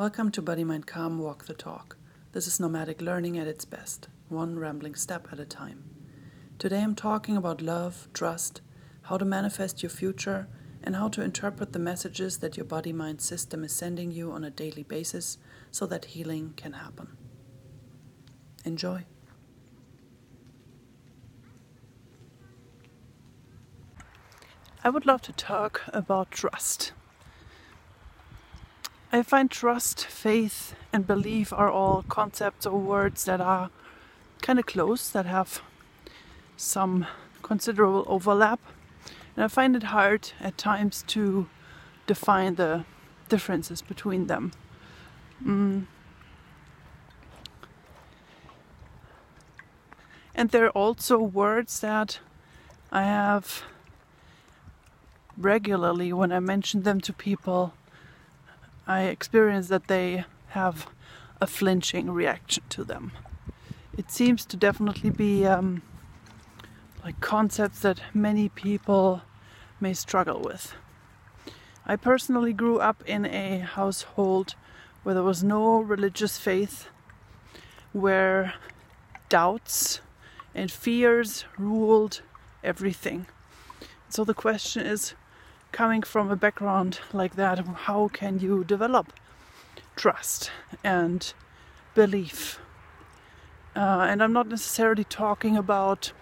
Welcome to Body Mind Calm Walk the Talk. This is nomadic learning at its best, one rambling step at a time. Today I'm talking about love, trust, how to manifest your future, and how to interpret the messages that your body mind system is sending you on a daily basis so that healing can happen. Enjoy. I would love to talk about trust. I find trust, faith, and belief are all concepts or words that are kind of close, that have some considerable overlap. And I find it hard at times to define the differences between them. Mm. And there are also words that I have regularly when I mention them to people I experience that they have a flinching reaction to them. It seems to definitely be um, like concepts that many people may struggle with. I personally grew up in a household where there was no religious faith, where doubts and fears ruled everything. So the question is coming from a background like that, how can you develop trust and belief? Uh, and I'm not necessarily talking about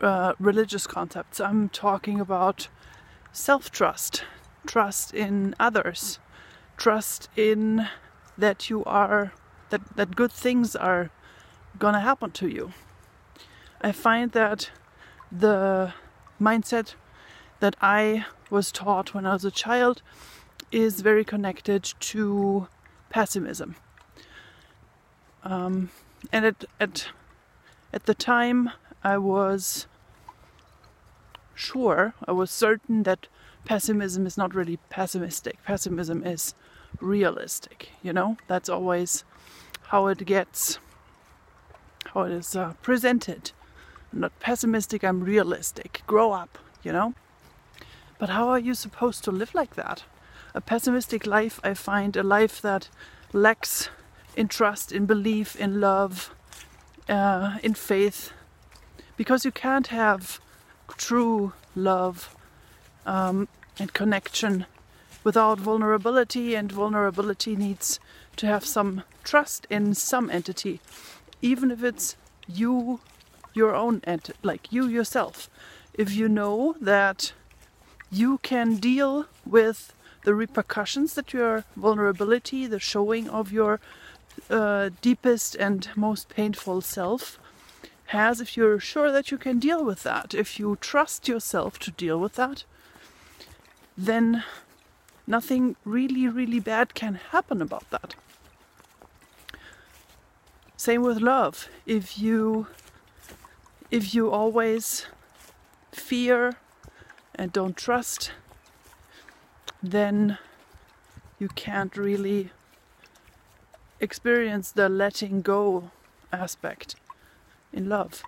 uh, religious concepts, I'm talking about self trust, trust in others, trust in that you are, that, that good things are gonna happen to you. I find that the mindset that I was taught when I was a child is very connected to pessimism. Um, and at, at, at the time, I was sure, I was certain that pessimism is not really pessimistic. Pessimism is realistic, you know? That's always how it gets, how it is uh, presented. I'm not pessimistic, I'm realistic. Grow up, you know? But how are you supposed to live like that? A pessimistic life, I find, a life that lacks in trust, in belief, in love, uh, in faith. Because you can't have true love um, and connection without vulnerability, and vulnerability needs to have some trust in some entity, even if it's you, your own entity, like you yourself. If you know that you can deal with the repercussions that your vulnerability, the showing of your uh, deepest and most painful self has, if you're sure that you can deal with that, if you trust yourself to deal with that, then nothing really, really bad can happen about that. Same with love. If you if you always fear and don't trust, then you can't really experience the letting go aspect in love.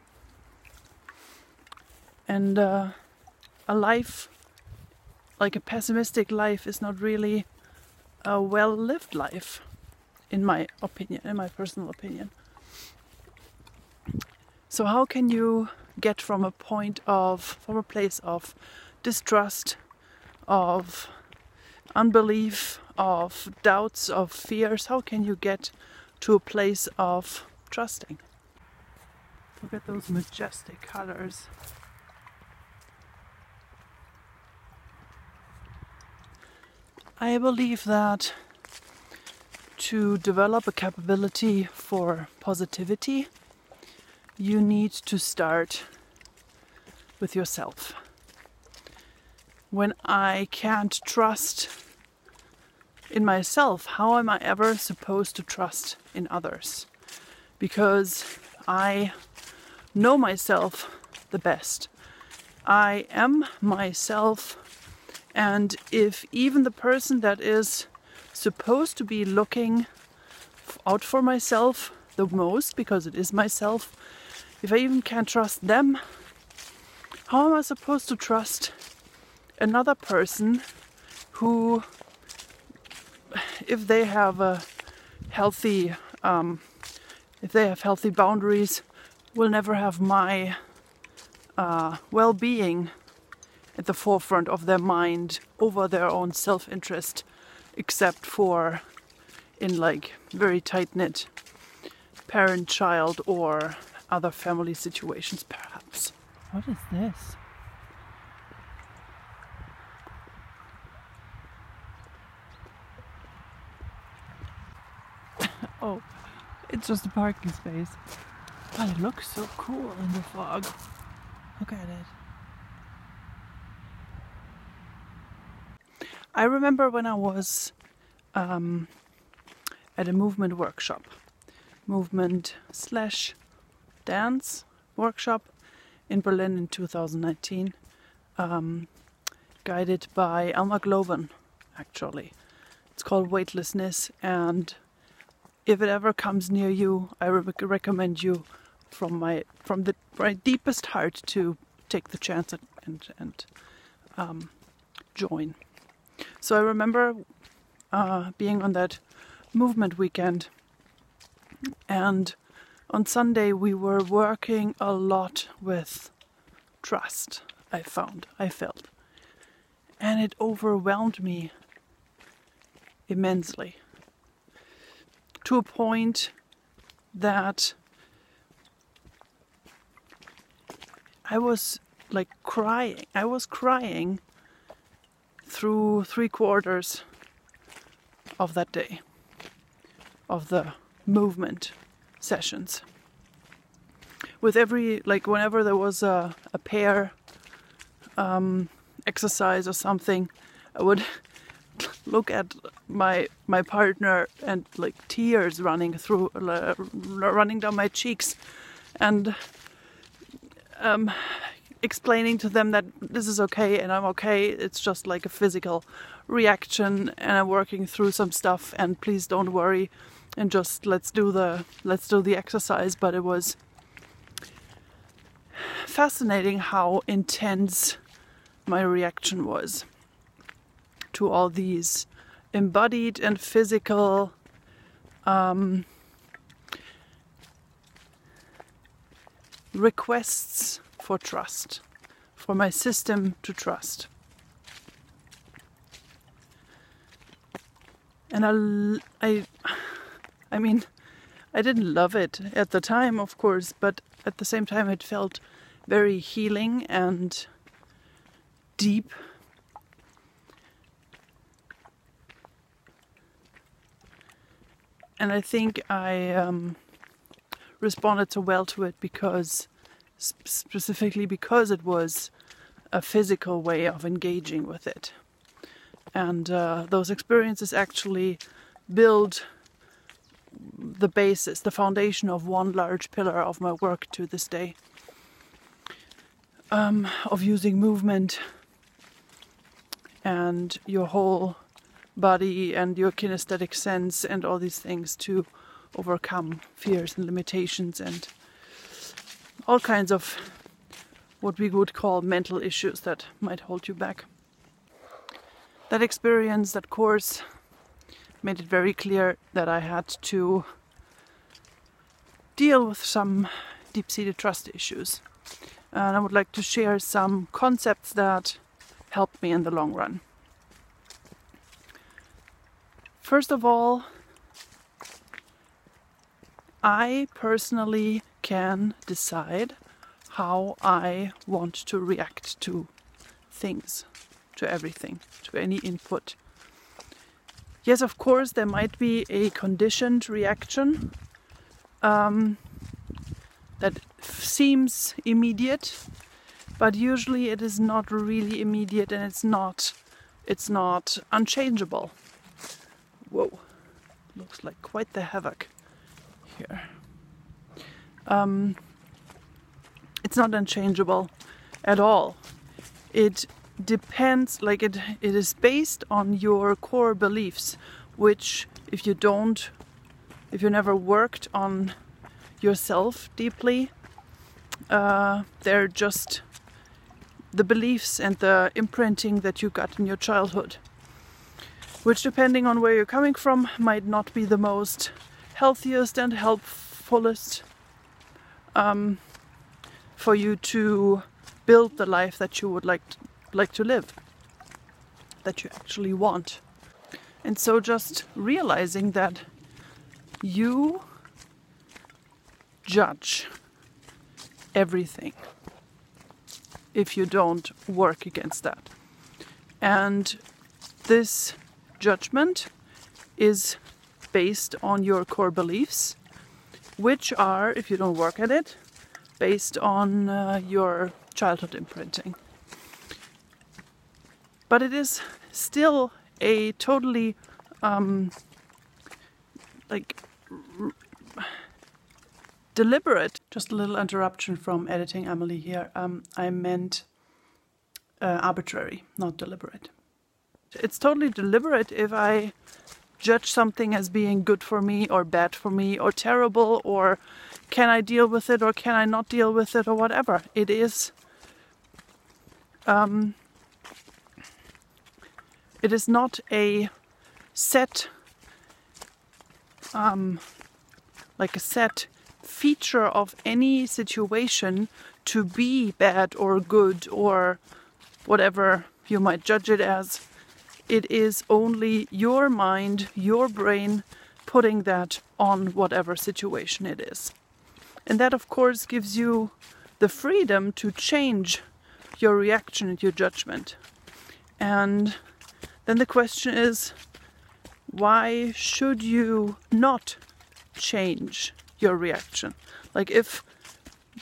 And uh, a life, like a pessimistic life, is not really a well lived life, in my opinion, in my personal opinion. So, how can you get from a point of, from a place of distrust, of unbelief, of doubts, of fears? How can you get to a place of trusting? Look at those majestic colors. I believe that to develop a capability for positivity, you need to start with yourself when I can't trust in myself, how am I ever supposed to trust in others? Because I know myself the best. I am myself, and if even the person that is supposed to be looking out for myself the most, because it is myself, if I even can't trust them, how am I supposed to trust another person who if they have a healthy, um, if they have healthy boundaries, will never have my uh, well-being at the forefront of their mind over their own self-interest, except for in like very tight-knit parent-child or other family situations, perhaps. What is this? Oh, it's just a parking space. But it looks so cool in the fog. Look at it. I remember when I was um, at a movement workshop, movement slash dance workshop in Berlin in 2019, um, guided by Alma Gloven, actually. It's called Weightlessness, and if it ever comes near you, I re- recommend you from my from the my deepest heart to take the chance and and, and um, join. So I remember uh, being on that movement weekend, and on Sunday we were working a lot with trust. I found, I felt, and it overwhelmed me immensely to a point that I was like crying. I was crying through three quarters of that day, of the movement sessions. With every, like, whenever there was a, a pair um, exercise or something, I would look at my my partner and like tears running through uh, running down my cheeks and um, explaining to them that this is okay and I'm okay. It's just like a physical reaction, and I'm working through some stuff. And please don't worry, and just let's do the let's do the exercise. But it was fascinating how intense my reaction was to all these embodied and physical um, requests for trust, for my system to trust. And I, I, I mean, I didn't love it at the time, of course, but at the same time, it felt very healing and deep. And I think I um, responded so well to it because specifically because it was a physical way of engaging with it. And uh, those experiences actually build the basis, the foundation of one large pillar of my work to this day um, of using movement and your whole body and your kinesthetic sense and all these things to overcome fears and limitations and all kinds of what we would call mental issues that might hold you back. That experience, that course, made it very clear that I had to deal with some deep seated trust issues. And I would like to share some concepts that helped me in the long run. First of all, I personally can decide how I want to react to things, to everything, to any input. Yes, of course, there might be a conditioned reaction um, that seems immediate, but usually it is not really immediate and it's not it's not unchangeable. Whoa, looks like quite the havoc here um, it's not unchangeable at all. It depends, like it, it is based on your core beliefs, which if you don't, if you never worked on yourself deeply, uh, they're just the beliefs and the imprinting that you got in your childhood. Which, depending on where you're coming from, might not be the most healthiest and helpfulest um, for you to build the life that you would like to, like to live, that you actually want. And so, just realizing that you judge everything if you don't work against that. And this judgment is based on your core beliefs, which are, if you don't work at it, based on uh, your childhood imprinting. But it is still a totally um, like deliberate. Just a little interruption from editing Emily here. Um, I meant uh, arbitrary, not deliberate. It's totally deliberate if I judge something as being good for me or bad for me or terrible or can I deal with it or can I not deal with it or whatever. It is. Um, it is not a set, um, like a set feature of any situation to be bad or good or whatever you might judge it as. It is only your mind, your brain putting that on whatever situation it is. And that, of course, gives you the freedom to change your reaction and your judgment. And then the question is why should you not change your reaction? Like, if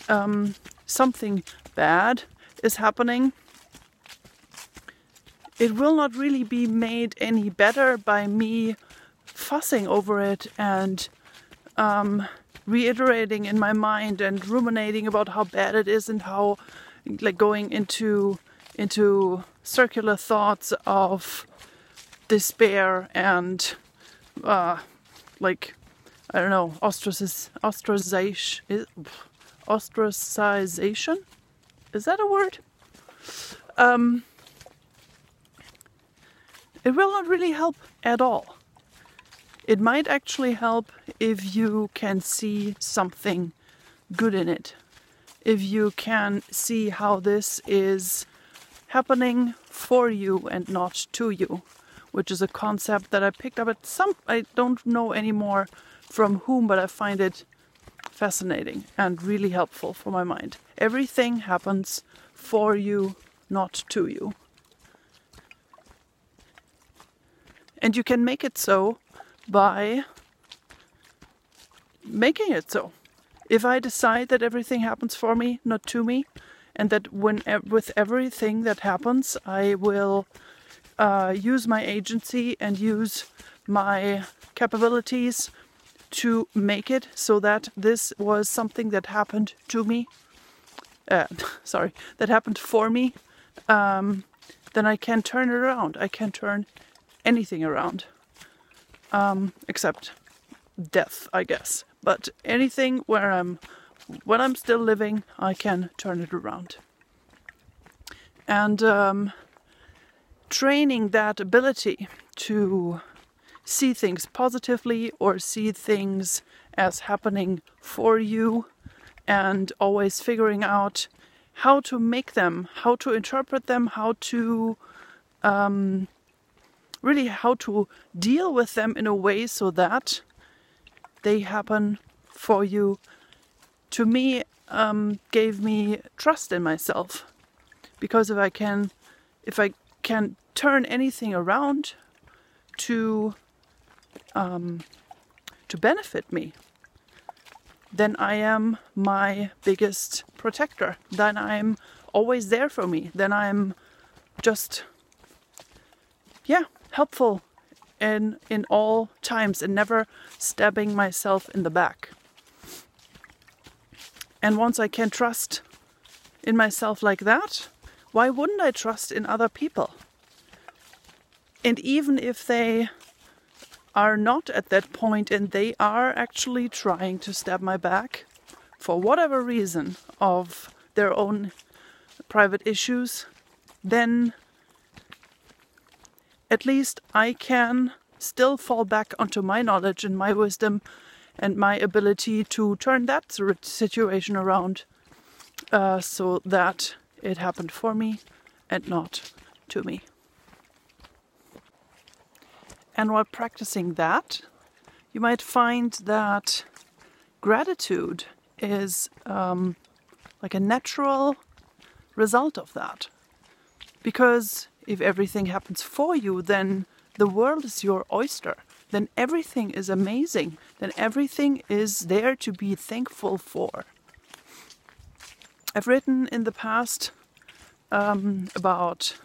um, something bad is happening, it will not really be made any better by me fussing over it and um, reiterating in my mind and ruminating about how bad it is and how like going into into circular thoughts of despair and uh, like I don't know ostracization ostracization? Is that a word? Um, it will not really help at all. It might actually help if you can see something good in it. If you can see how this is happening for you and not to you, which is a concept that I picked up at some, I don't know anymore from whom, but I find it fascinating and really helpful for my mind. Everything happens for you, not to you. And you can make it so by making it so. If I decide that everything happens for me, not to me, and that when with everything that happens, I will uh, use my agency and use my capabilities to make it so that this was something that happened to me. Uh, sorry, that happened for me. Um, then I can turn it around. I can turn anything around. Um, except death, I guess. But anything where I'm when I'm still living, I can turn it around. And um, training that ability to see things positively or see things as happening for you and always figuring out how to make them, how to interpret them, how to um, really how to deal with them in a way so that they happen for you. To me um, gave me trust in myself because if i can if i can turn anything around to um, to benefit me then i am my biggest protector. Then i'm always there for me. Then i'm just yeah helpful in in all times and never stabbing myself in the back. And once I can trust in myself like that, why wouldn't I trust in other people? And even if they are not at that point and they are actually trying to stab my back for whatever reason of their own private issues, then at least I can still fall back onto my knowledge and my wisdom and my ability to turn that situation around uh, so that it happened for me and not to me. And while practicing that, you might find that gratitude is um, like a natural result of that. Because if everything happens for you, then the world is your oyster. Then everything is amazing. Then everything is there to be thankful for. I've written in the past um, about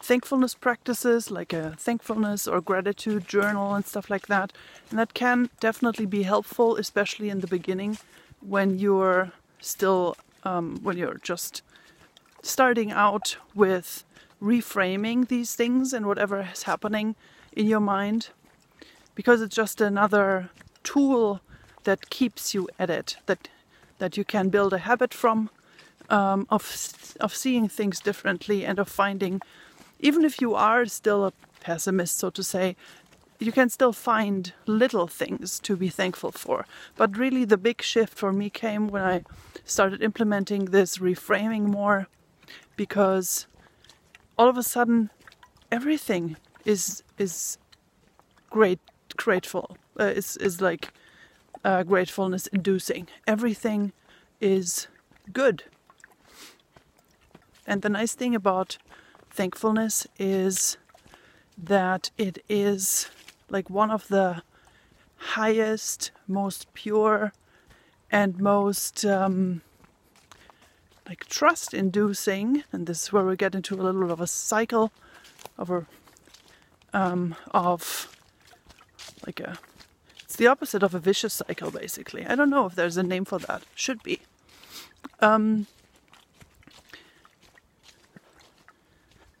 thankfulness practices like a thankfulness or gratitude journal and stuff like that. And that can definitely be helpful, especially in the beginning when you're still, um, when you're just starting out with reframing these things and whatever is happening in your mind. Because it's just another tool that keeps you at it, that that you can build a habit from um, of of seeing things differently and of finding even if you are still a pessimist, so to say, you can still find little things to be thankful for. But really, the big shift for me came when I started implementing this reframing more because all of a sudden everything is is great grateful. Uh, is is like uh, gratefulness inducing. Everything is good. And the nice thing about thankfulness is that it is like one of the highest, most pure, and most um, like trust inducing. And this is where we get into a little bit of a cycle of a um, of like a it's the opposite of a vicious cycle basically i don't know if there's a name for that should be um,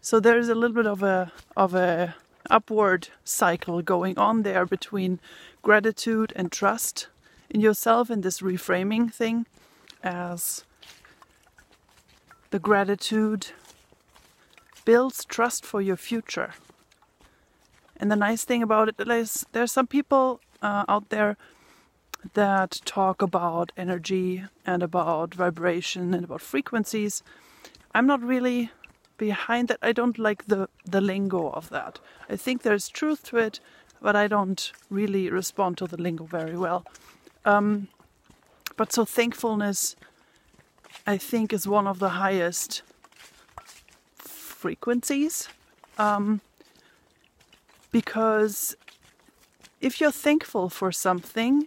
So there's a little bit of a of a upward cycle going on there between gratitude and trust in yourself in this reframing thing as the gratitude builds trust for your future. And the nice thing about it is there's some people uh, out there that talk about energy and about vibration and about frequencies. I'm not really behind that. I don't like the, the lingo of that. I think there's truth to it, but I don't really respond to the lingo very well. Um, but so thankfulness, I think, is one of the highest frequencies. Um, because if you're thankful for something,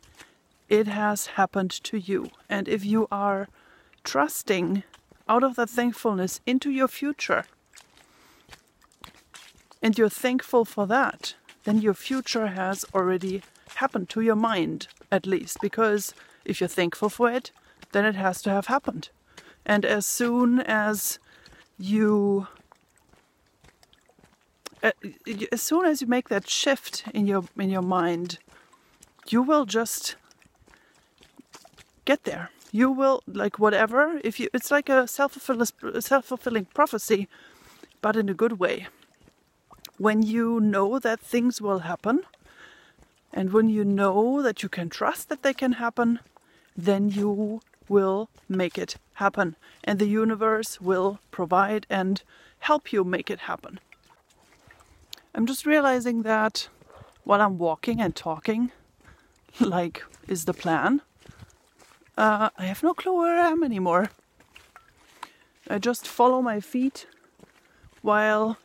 it has happened to you. And if you are trusting out of that thankfulness into your future, and you're thankful for that, then your future has already happened to your mind, at least, because if you're thankful for it, then it has to have happened. And as soon as you uh, as soon as you make that shift in your in your mind, you will just get there. You will like whatever if you it's like a self-fulfilling self-fulfilling prophecy but in a good way. When you know that things will happen and when you know that you can trust that they can happen then you will make it happen and the universe will provide and help you make it happen i'm just realizing that while i'm walking and talking like is the plan uh, I have no clue where I am anymore. I just follow my feet while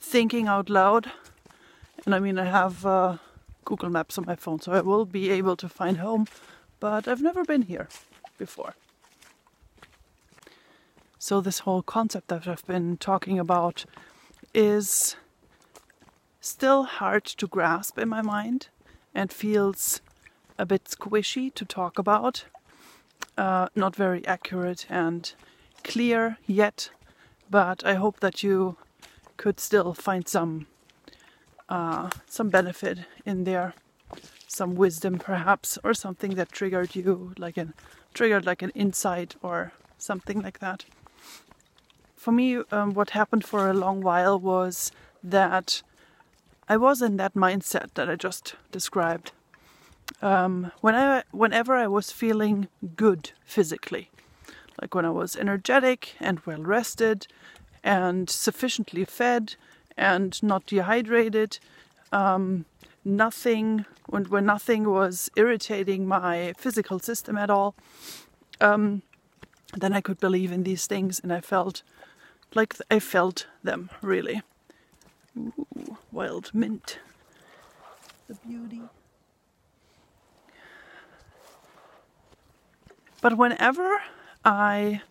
thinking out loud. And I mean, I have uh, Google Maps on my phone, so I will be able to find home, but I've never been here before. So, this whole concept that I've been talking about is still hard to grasp in my mind and feels a bit squishy to talk about uh, not very accurate and clear yet, but I hope that you could still find some uh, some benefit in there, some wisdom perhaps, or something that triggered you, like an triggered like an insight or something like that. For me, um, what happened for a long while was that I was in that mindset that I just described. Um, when I, whenever I was feeling good physically, like when I was energetic and well rested and sufficiently fed and not dehydrated, um, nothing when, when nothing was irritating my physical system at all, um, then I could believe in these things and I felt like I felt them really. Ooh, wild mint. The beauty. But whenever I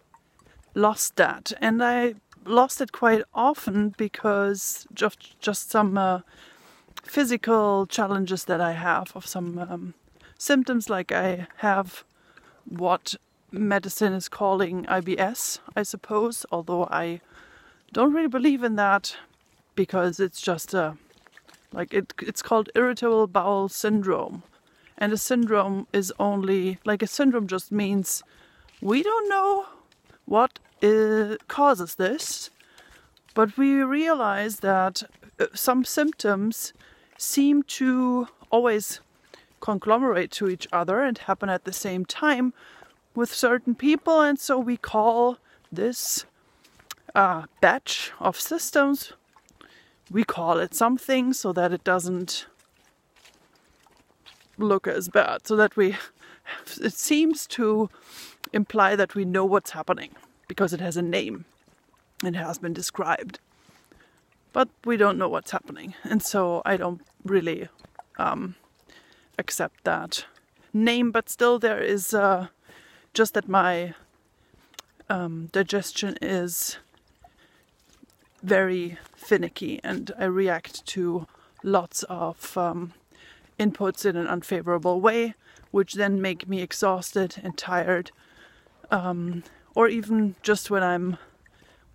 lost that, and I lost it quite often because just just some uh, physical challenges that I have of some um, symptoms, like I have what medicine is calling IBS, I suppose, although I don't really believe in that because it's just a like it it's called irritable bowel syndrome. And a syndrome is only like a syndrome just means we don't know what uh, causes this, but we realize that uh, some symptoms seem to always conglomerate to each other and happen at the same time with certain people, and so we call this uh, batch of systems, we call it something so that it doesn't look as bad, so that we, it seems to imply that we know what's happening because it has a name and has been described. But we don't know what's happening, and so I don't really um, accept that name. But still, there is uh, just that my um, digestion is very finicky and I react to lots of um, inputs in an unfavorable way, which then make me exhausted and tired. Um, or even just when I'm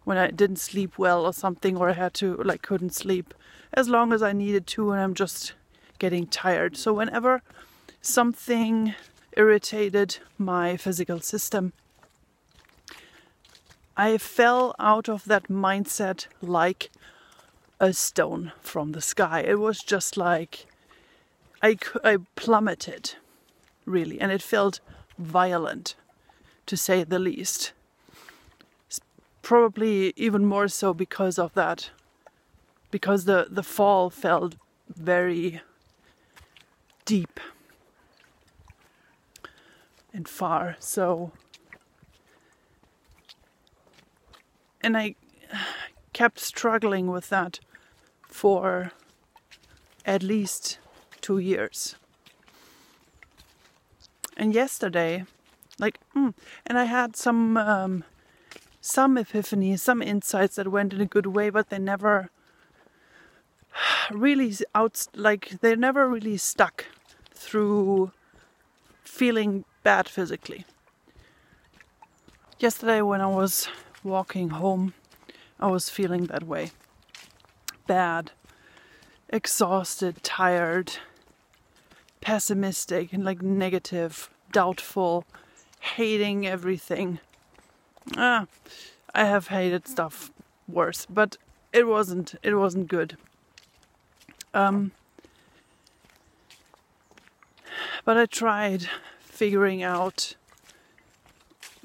when I didn't sleep well or something, or I had to like couldn't sleep as long as I needed to, and I'm just getting tired. So whenever something irritated my physical system, I fell out of that mindset like a stone from the sky. It was just like I, I plummeted, really, and it felt violent, to say the least. Probably even more so because of that, because the, the fall felt very deep and far. So and I kept struggling with that for at least two years. And yesterday, like, mm, and I had some um, some epiphanies, some insights that went in a good way, but they never really out like they never really stuck through feeling bad physically. Yesterday, when I was walking home, I was feeling that way. Bad, exhausted, tired, pessimistic, and like negative, doubtful, hating everything. Ah, I have hated stuff worse, but it wasn't it wasn't good. Um but I tried figuring out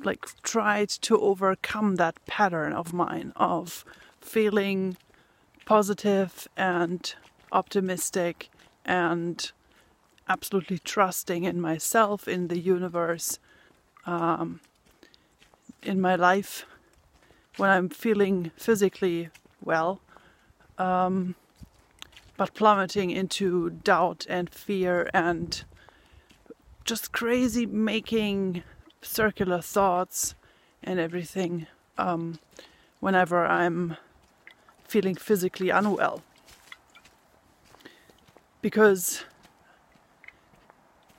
like tried to overcome that pattern of mine of feeling positive and optimistic and absolutely trusting in myself, in the universe, um, in my life when I'm feeling physically well, um, but plummeting into doubt and fear and just crazy making circular thoughts and everything um, whenever I'm feeling physically unwell. Because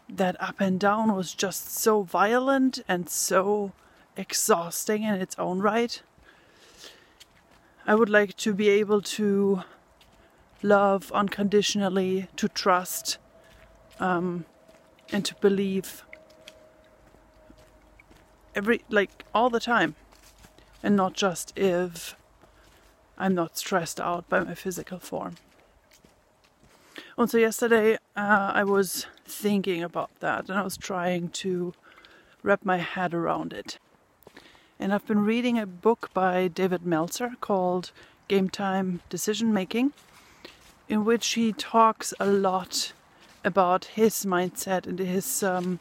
that up and down was just so violent and so exhausting in its own right. I would like to be able to love unconditionally, to trust, um, and to believe every like all the time and not just if I'm not stressed out by my physical form. And so yesterday uh, I was thinking about that and I was trying to wrap my head around it. And I've been reading a book by David Meltzer called Game Time Decision Making, in which he talks a lot about his mindset and his um,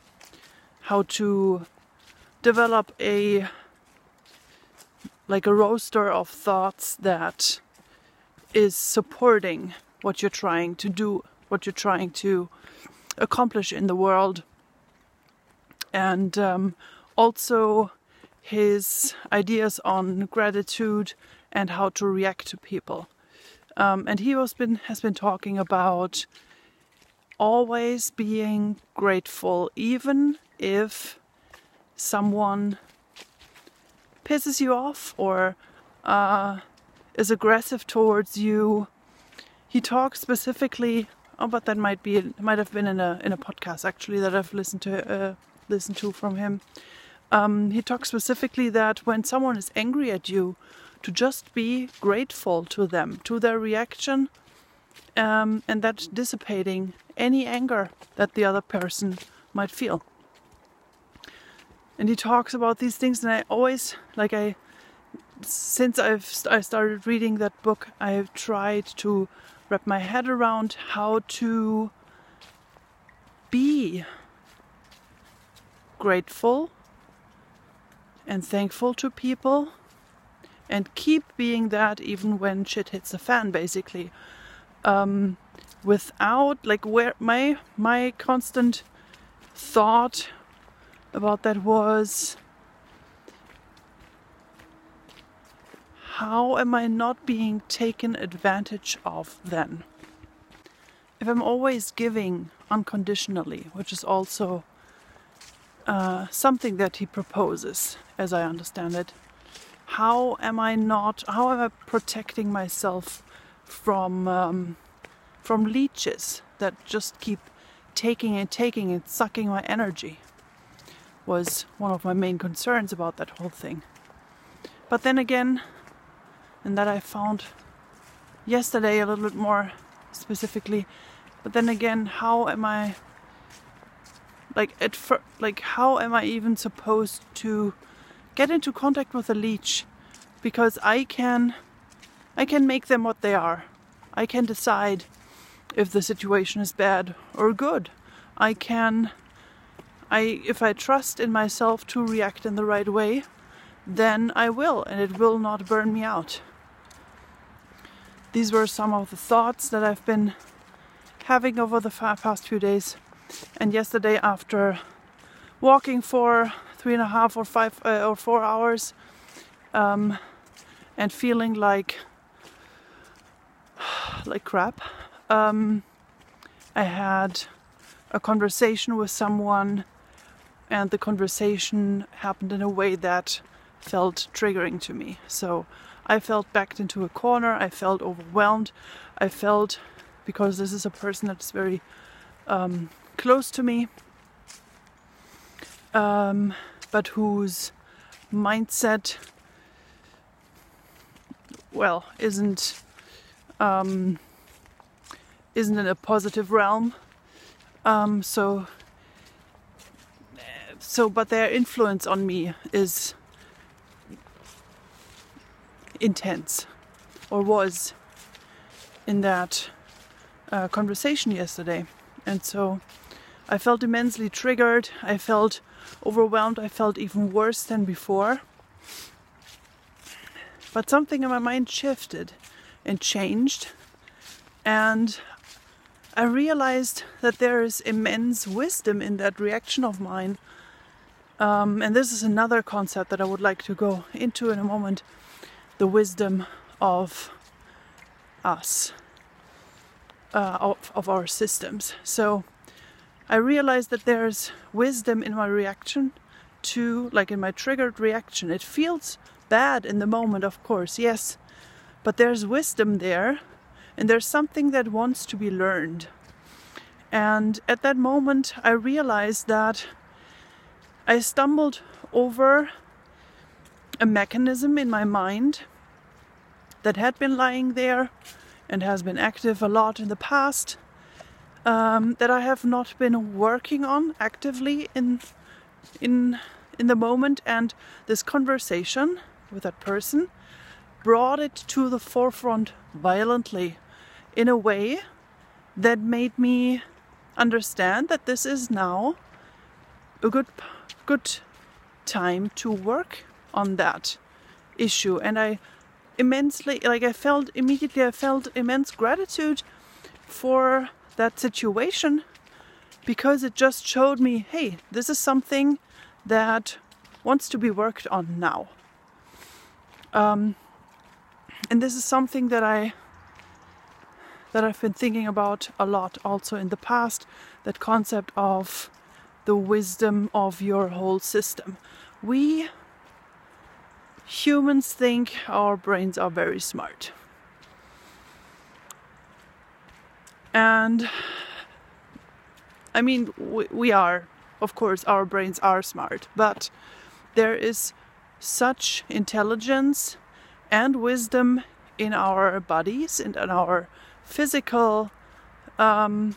how to develop a like a roster of thoughts that is supporting what you're trying to do, what you're trying to accomplish in the world, and um, also his ideas on gratitude and how to react to people. Um, and he has been has been talking about always being grateful, even if someone pisses you off or uh, is aggressive towards you. He talks specifically. Oh, but that might be might have been in a in a podcast actually that I've listened to uh, listened to from him. Um, he talks specifically that when someone is angry at you, to just be grateful to them, to their reaction, um, and that dissipating any anger that the other person might feel. And he talks about these things, and I always like I since I've I started reading that book, I have tried to wrap my head around how to be grateful and thankful to people and keep being that even when shit hits the fan basically um, without like where my my constant thought about that was how am I not being taken advantage of then? If I'm always giving unconditionally, which is also uh, something that he proposes, as I understand it. How am I not? How am I protecting myself from um, from leeches that just keep taking and taking and sucking my energy? Was one of my main concerns about that whole thing. But then again, and that I found yesterday a little bit more specifically. But then again, how am I like at fir- like how am I even supposed to get into contact with a leech? Because I can I can make them what they are. I can decide if the situation is bad or good. I can I if I trust in myself to react in the right way, then I will and it will not burn me out. These were some of the thoughts that I've been having over the past few days and yesterday, after walking for three and a half or five uh, or four hours, um, and feeling like like crap, um, I had a conversation with someone, and the conversation happened in a way that felt triggering to me. So I felt backed into a corner. I felt overwhelmed. I felt because this is a person that's very um, close to me, um, but whose mindset, well, isn't um, isn't in a positive realm. Um, so, so, but their influence on me is intense, or was in that uh, conversation yesterday, and so I felt immensely triggered. I felt overwhelmed. I felt even worse than before. But something in my mind shifted and changed. And I realized that there is immense wisdom in that reaction of mine. Um, and this is another concept that I would like to go into in a moment the wisdom of us, uh, of, of our systems. So, I realized that there's wisdom in my reaction to, like in my triggered reaction. It feels bad in the moment, of course, yes, but there's wisdom there, and there's something that wants to be learned. And at that moment, I realized that I stumbled over a mechanism in my mind that had been lying there and has been active a lot in the past um, that I have not been working on actively in in in the moment. And this conversation with that person brought it to the forefront violently in a way that made me understand that this is now a good good time to work on that issue. And I immensely like I felt immediately I felt immense gratitude for that situation because it just showed me hey this is something that wants to be worked on now um, and this is something that I that I've been thinking about a lot also in the past that concept of the wisdom of your whole system we humans think our brains are very smart. And I mean, we, we are, of course, our brains are smart, but there is such intelligence and wisdom in our bodies and in our physical um,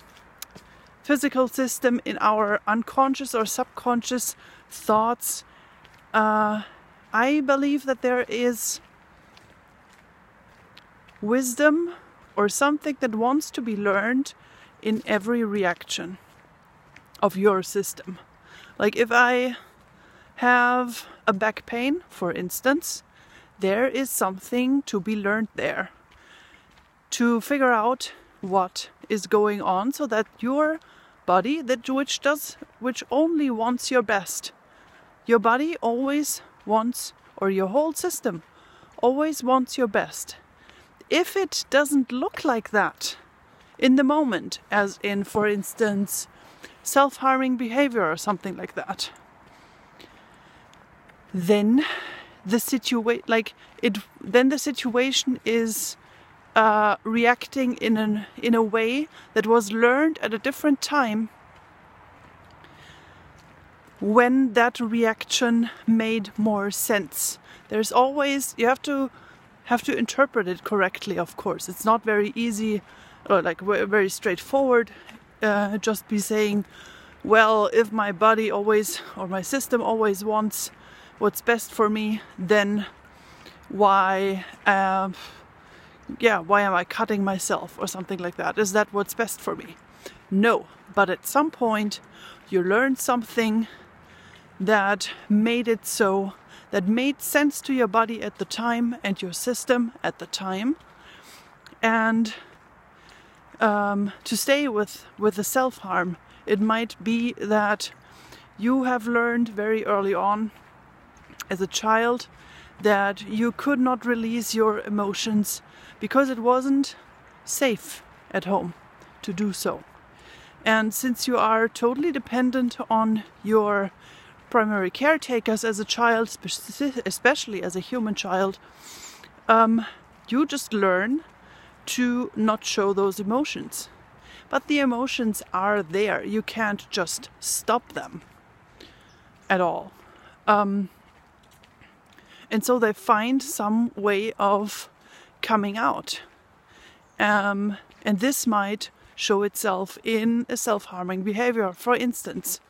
physical system, in our unconscious or subconscious thoughts. Uh, I believe that there is wisdom or something that wants to be learned in every reaction of your system. Like if I have a back pain, for instance, there is something to be learned there to figure out what is going on so that your body that which does which only wants your best your body always wants, or your whole system always wants your best. If it doesn't look like that in the moment, as in, for instance, self harming behavior or something like that, then the situation, like it, then the situation is uh, reacting in an in a way that was learned at a different time when that reaction made more sense. There's always you have to have to interpret it correctly. Of course, it's not very easy or like very straightforward. Uh, just be saying, well, if my body always or my system always wants what's best for me, then why? Uh, yeah, why am I cutting myself or something like that? Is that what's best for me? No, but at some point you learn something that made it so that made sense to your body at the time and your system at the time. And um, to stay with with the self-harm it might be that you have learned very early on as a child that you could not release your emotions because it wasn't safe at home to do so. And since you are totally dependent on your primary caretakers as a child, especially as a human child, um, you just learn to not show those emotions. But the emotions are there. You can't just stop them at all. Um, and so they find some way of coming out. Um, and this might show itself in a self harming behavior, for instance.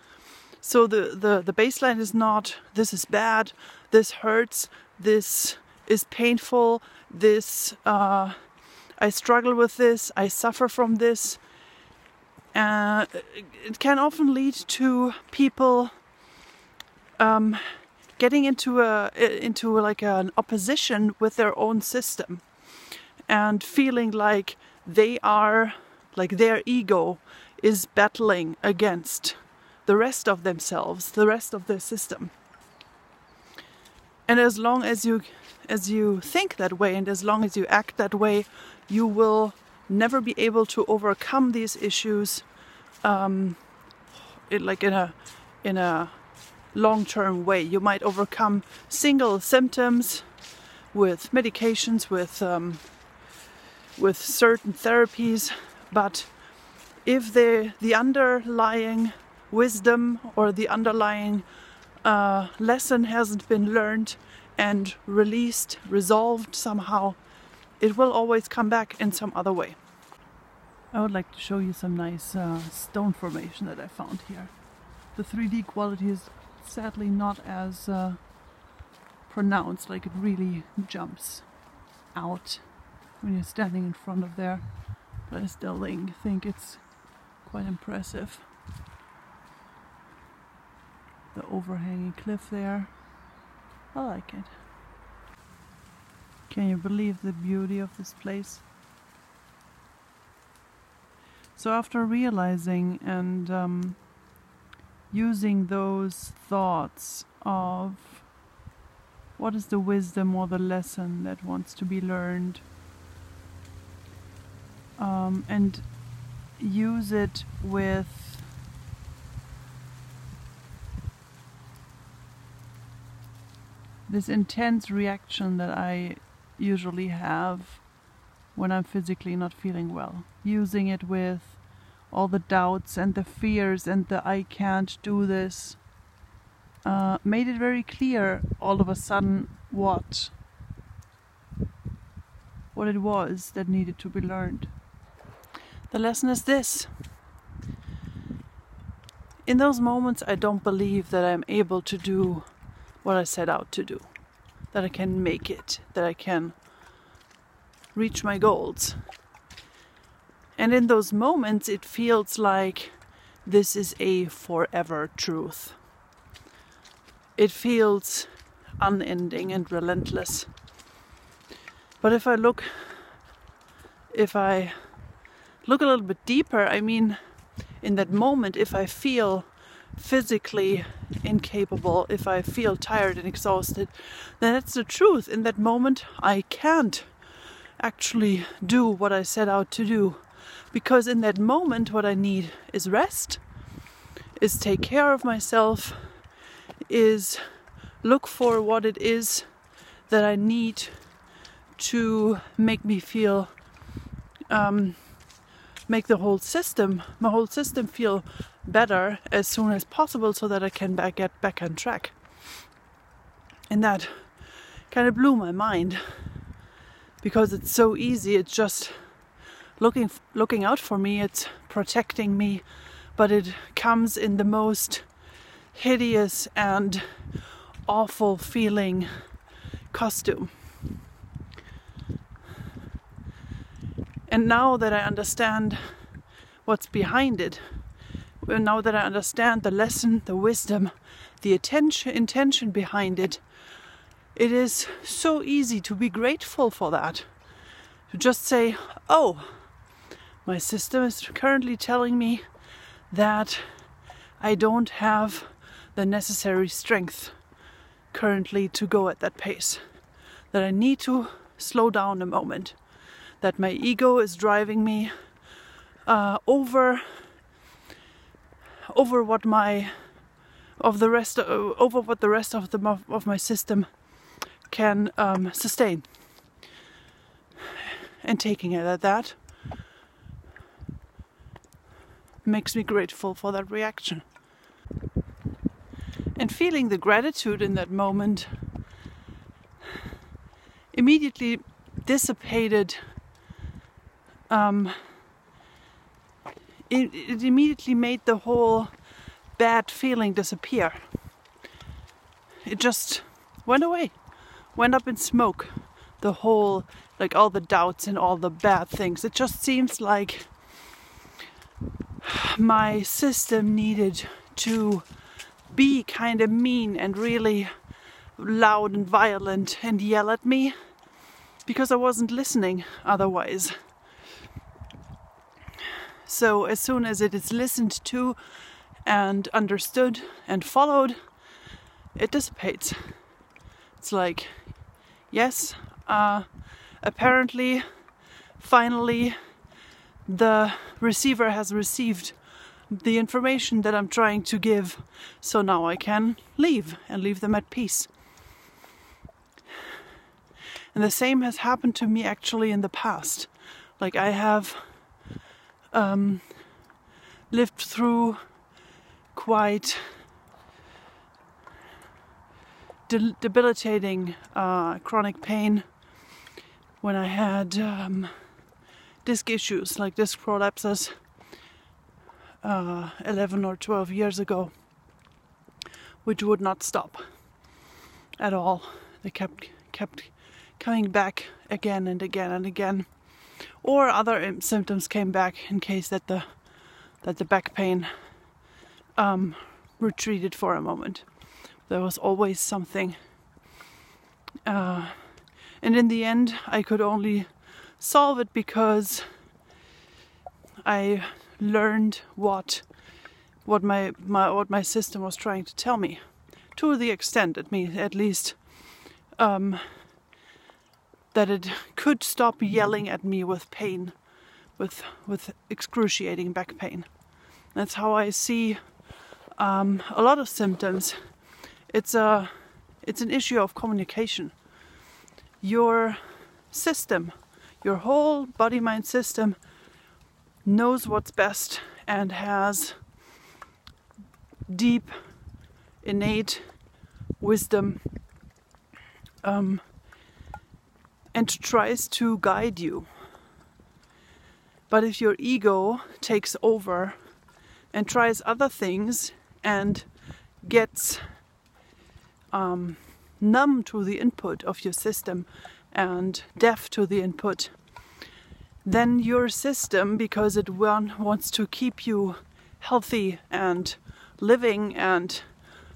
So the, the, the baseline is not this is bad, this hurts, this is painful, this uh, I struggle with this, I suffer from this. Uh, it can often lead to people um, getting into a into like an opposition with their own system and feeling like they are like their ego is battling against the rest of themselves, the rest of the system. And as long as you as you think that way and as long as you act that way, you will never be able to overcome these issues um, it, like in a in a long-term way. You might overcome single symptoms with medications, with um, with certain therapies, but if the the underlying wisdom or the underlying uh, lesson hasn't been learned and released, resolved somehow, it will always come back in some other way. I would like to show you some nice uh, stone formation that I found here. The 3D quality is sadly not as uh, pronounced, like it really jumps out when you're standing in front of there. But I still think it's quite impressive. The overhanging cliff there. I like it. Can you believe the beauty of this place? So after realizing and um, using those thoughts of what is the wisdom or the lesson that wants to be learned um, and use it with this intense reaction that I usually have when I'm physically not feeling well. Using it with all the doubts and the fears and the I can't do this uh, made it very clear all of a sudden what what it was that needed to be learned. The lesson is this. In those moments, I don't believe that I'm able to do what I set out to do, that I can make it, that I can reach my goals. And in those moments, it feels like this is a forever truth. It feels unending and relentless. But if I look, if I look a little bit deeper, I mean, in that moment, if I feel physically incapable, if I feel tired and exhausted, then that's the truth. In that moment, I can't actually do what I set out to do. Because in that moment, what I need is rest, is take care of myself, is look for what it is that I need to make me feel, um, make the whole system, my whole system feel better as soon as possible so that I can back, get back on track. And that kind of blew my mind because it's so easy. It's just looking looking out for me. It's protecting me, but it comes in the most hideous and awful feeling costume. And now that I understand what's behind it, now that I understand the lesson, the wisdom, the attention, intention behind it, it is so easy to be grateful for that. To just say, oh, my system is currently telling me that I don't have the necessary strength currently to go at that pace. That I need to slow down a moment. That my ego is driving me uh, over over what my of the rest uh, over what the rest of the of my system can um, sustain. And taking it at that makes me grateful for that reaction. And feeling the gratitude in that moment immediately dissipated. Um, it, it immediately made the whole bad feeling disappear. It just went away, went up in smoke. The whole, like all the doubts and all the bad things. It just seems like my system needed to be kind of mean and really loud and violent and yell at me because I wasn't listening otherwise. So, as soon as it is listened to and understood and followed, it dissipates. It's like, yes, uh, apparently, finally, the receiver has received the information that I'm trying to give, so now I can leave and leave them at peace. And the same has happened to me actually in the past. Like I have um, lived through quite de- debilitating uh, chronic pain when I had um, disc issues like disc prolapses uh, 11 or 12 years ago, which would not stop at all. They kept kept coming back again and again and again, or other symptoms came back in case that the that the back pain um, retreated for a moment. There was always something, uh, and in the end, I could only solve it because I learned what what my, my what my system was trying to tell me to the extent at me at least um, that it could stop yelling at me with pain with with excruciating back pain. That's how I see um, a lot of symptoms. It's a it's an issue of communication. Your system your whole body mind system knows what's best and has deep, innate wisdom um, and tries to guide you. But if your ego takes over and tries other things and gets um, numb to the input of your system and deaf to the input, then your system, because it wants to keep you healthy and living and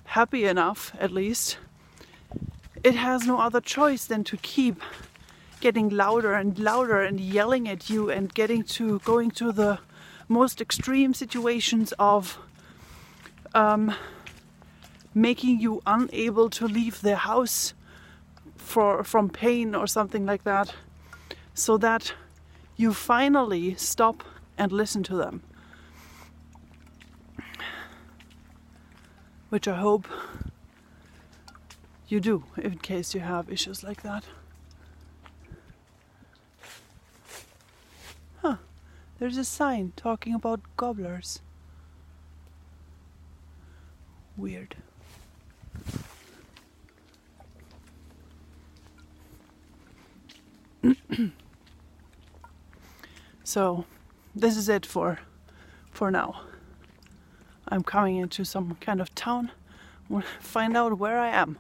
happy enough, at least, it has no other choice than to keep getting louder and louder and yelling at you and getting to going to the most extreme situations of um, making you unable to leave the house for from pain or something like that so that you finally stop and listen to them. Which I hope you do in case you have issues like that. There's a sign talking about gobblers. Weird. So this is it for for now. I'm coming into some kind of town. We'll find out where I am,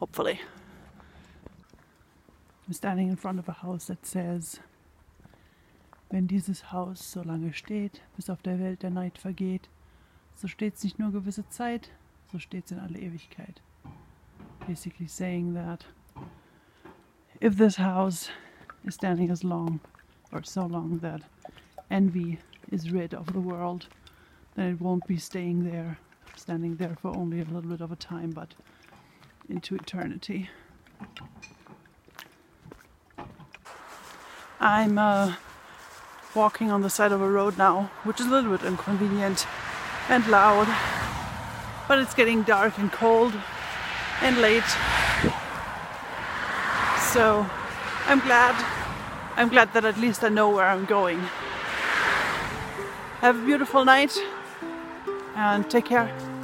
hopefully. I'm standing in front of a house that says, wenn dieses Haus so lange steht, bis auf der Welt der Neid vergeht, so steht's nicht nur gewisse Zeit, so steht's in alle Ewigkeit. Basically saying that if this house is standing as long or so long that envy is rid of the world, then it won't be staying there, standing there for only a little bit of a time, but into eternity. I'm uh, walking on the side of a road now, which is a little bit inconvenient and loud, but it's getting dark and cold and late. So I'm glad I'm glad that at least I know where I'm going. Have a beautiful night and take care.